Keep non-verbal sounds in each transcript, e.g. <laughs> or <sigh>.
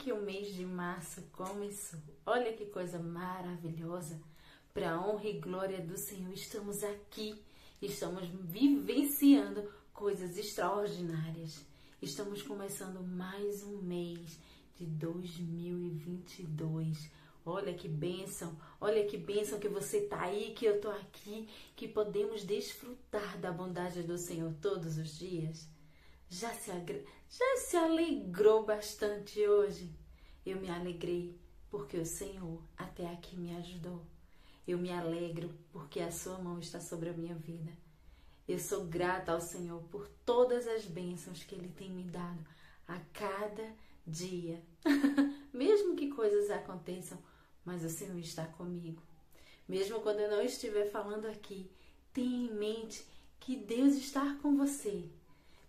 que o mês de março começou. Olha que coisa maravilhosa. Para honra e glória do Senhor, estamos aqui, estamos vivenciando coisas extraordinárias. Estamos começando mais um mês de 2022. Olha que bênção, olha que bênção que você tá aí, que eu tô aqui, que podemos desfrutar da bondade do Senhor todos os dias. Já se, já se alegrou bastante hoje? Eu me alegrei porque o Senhor até aqui me ajudou. Eu me alegro porque a sua mão está sobre a minha vida. Eu sou grata ao Senhor por todas as bênçãos que Ele tem me dado a cada dia. <laughs> Mesmo que coisas aconteçam, mas o Senhor está comigo. Mesmo quando eu não estiver falando aqui, tenha em mente que Deus está com você.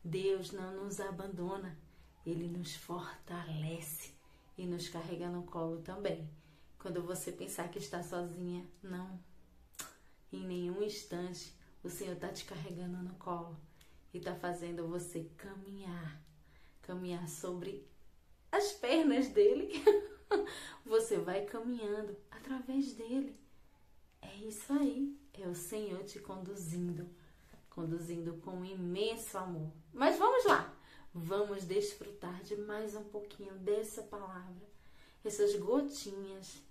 Deus não nos abandona, Ele nos fortalece e nos carrega no colo também. Quando você pensar que está sozinha, não. Em nenhum instante o Senhor está te carregando no colo e está fazendo você caminhar, caminhar sobre as pernas dele. <laughs> você vai caminhando através dele. É isso aí, é o Senhor te conduzindo, conduzindo com imenso amor. Mas vamos lá, vamos desfrutar de mais um pouquinho dessa palavra, essas gotinhas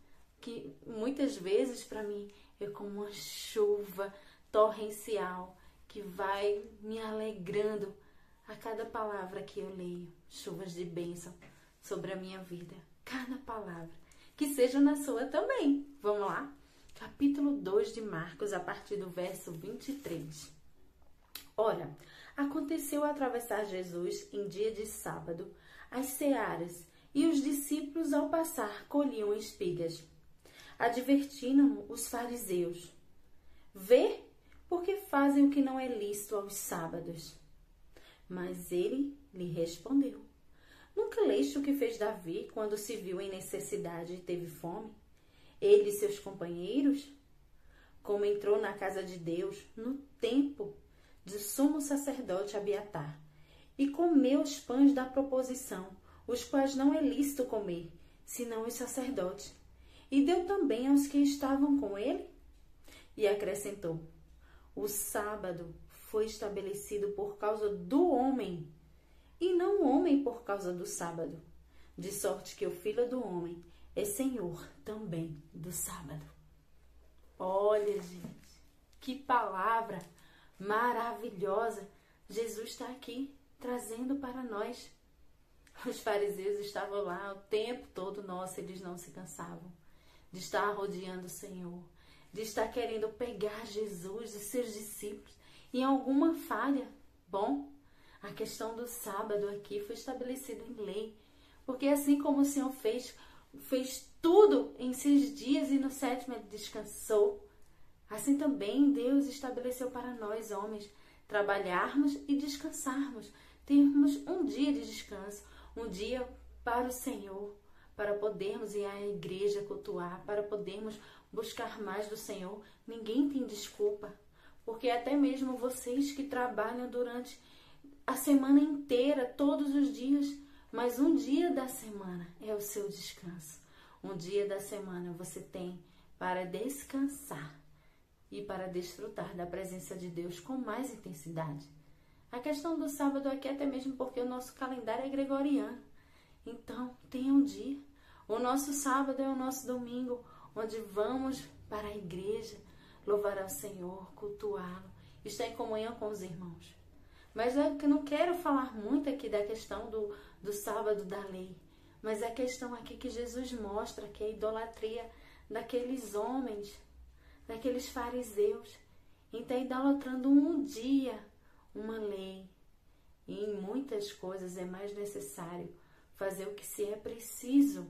que muitas vezes para mim é como uma chuva torrencial que vai me alegrando a cada palavra que eu leio, chuvas de bênção sobre a minha vida, cada palavra, que seja na sua também. Vamos lá? Capítulo 2 de Marcos, a partir do verso 23. Ora, aconteceu atravessar Jesus em dia de sábado as searas, e os discípulos ao passar colhiam espigas. Advertiram os fariseus: Vê porque fazem o que não é lícito aos sábados. Mas ele lhe respondeu: Nunca leste o que fez Davi quando se viu em necessidade e teve fome? Ele e seus companheiros? Como entrou na casa de Deus no tempo de sumo sacerdote Abiatar e comeu os pães da proposição, os quais não é lícito comer, senão os sacerdotes, e deu também aos que estavam com ele? E acrescentou: o sábado foi estabelecido por causa do homem, e não o homem por causa do sábado. De sorte que o filho do homem é senhor também do sábado. Olha, gente, que palavra maravilhosa Jesus está aqui trazendo para nós. Os fariseus estavam lá o tempo todo, nossa, eles não se cansavam de estar rodeando o Senhor, de estar querendo pegar Jesus e seus discípulos em alguma falha. Bom, a questão do sábado aqui foi estabelecida em lei, porque assim como o Senhor fez, fez tudo em seis dias e no sétimo ele descansou, assim também Deus estabeleceu para nós, homens, trabalharmos e descansarmos, termos um dia de descanso, um dia para o Senhor, para podermos ir à igreja cultuar, para podermos buscar mais do Senhor, ninguém tem desculpa. Porque até mesmo vocês que trabalham durante a semana inteira, todos os dias, mas um dia da semana é o seu descanso. Um dia da semana você tem para descansar e para desfrutar da presença de Deus com mais intensidade. A questão do sábado aqui é até mesmo porque o nosso calendário é gregoriano. Então, tenha um dia. O nosso sábado é o nosso domingo, onde vamos para a igreja louvar ao Senhor, cultuá-lo, estar em comunhão com os irmãos. Mas que não quero falar muito aqui da questão do, do sábado da lei, mas a questão aqui que Jesus mostra que é a idolatria daqueles homens, daqueles fariseus, então idolatrando um dia uma lei. E em muitas coisas é mais necessário fazer o que se é preciso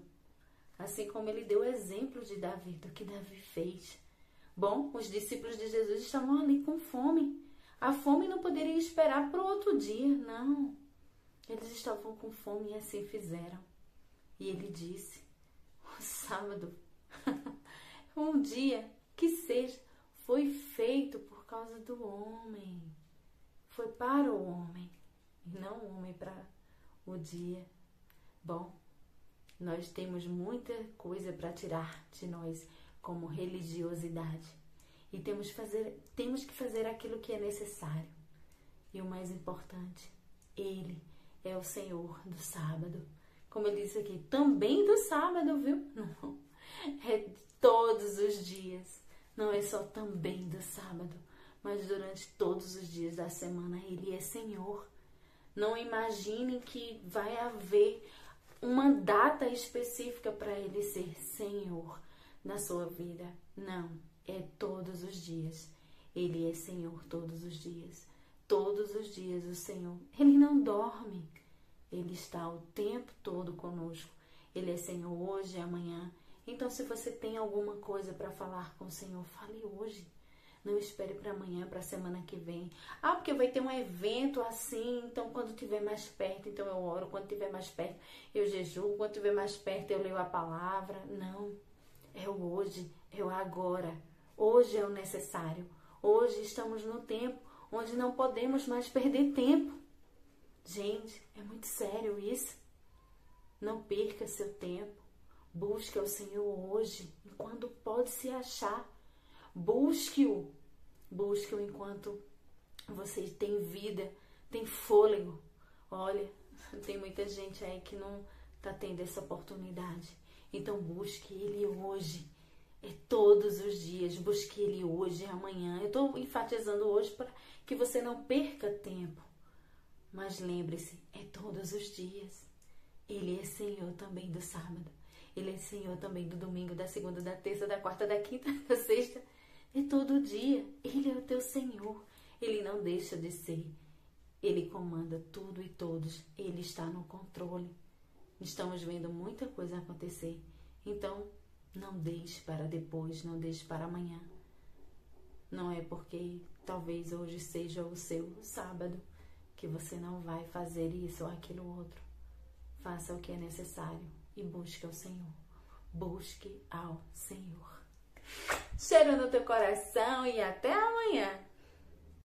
assim como ele deu exemplo de Davi, do que Davi fez. Bom, os discípulos de Jesus estavam ali com fome. A fome não poderia esperar para o outro dia, não. Eles estavam com fome e assim fizeram. E ele disse: o sábado, <laughs> um dia que seja, foi feito por causa do homem. Foi para o homem, e não o homem para o dia. Bom, Nós temos muita coisa para tirar de nós, como religiosidade. E temos, fazer, temos que fazer aquilo que é necessário. E o mais importante, Ele é o Senhor do sábado. Como eu disse aqui, também do sábado, viu? <laughs> É todos os dias. Não é só também do sábado, mas durante todos os dias da semana Ele é Senhor. Não imaginem que vai haver uma data específica para Ele ser Senhor na sua vida. Não, é todos os dias. Ele é Senhor todos os dias. Todos os dias o Senhor. Ele não dorme. Ele está o tempo todo conosco. Ele é Senhor hoje e amanhã. Então, se você tem alguma coisa para falar com o Senhor, fale hoje. Não espere para amanhã, para a semana que vem. Ah, porque vai ter um evento assim, então quando tiver mais perto, então eu oro. Quando tiver mais perto, eu jejuo. Quando tiver mais perto, eu leio a palavra. Não. É o hoje, é o agora. Hoje é o necessário. Hoje estamos no tempo onde não podemos mais perder tempo. Gente, é muito sério isso. Não perca seu tempo. Busque o Senhor hoje, enquanto pode se achar. Busque-o. Busque-o enquanto você tem vida, tem fôlego. Olha, <laughs> tem muita gente aí que não está tendo essa oportunidade. Então busque Ele hoje. É todos os dias. Busque Ele hoje amanhã. Eu estou enfatizando hoje para que você não perca tempo. Mas lembre-se, é todos os dias. Ele é Senhor também do sábado. Ele é Senhor também do domingo, da segunda, da terça, da quarta, da quinta, <laughs> da sexta. É todo dia. Ele é o teu Senhor. Ele não deixa de ser. Ele comanda tudo e todos. Ele está no controle. Estamos vendo muita coisa acontecer. Então, não deixe para depois, não deixe para amanhã. Não é porque talvez hoje seja o seu sábado que você não vai fazer isso ou aquilo outro. Faça o que é necessário e busque ao Senhor. Busque ao Senhor. Cheiro no teu coração e até amanhã.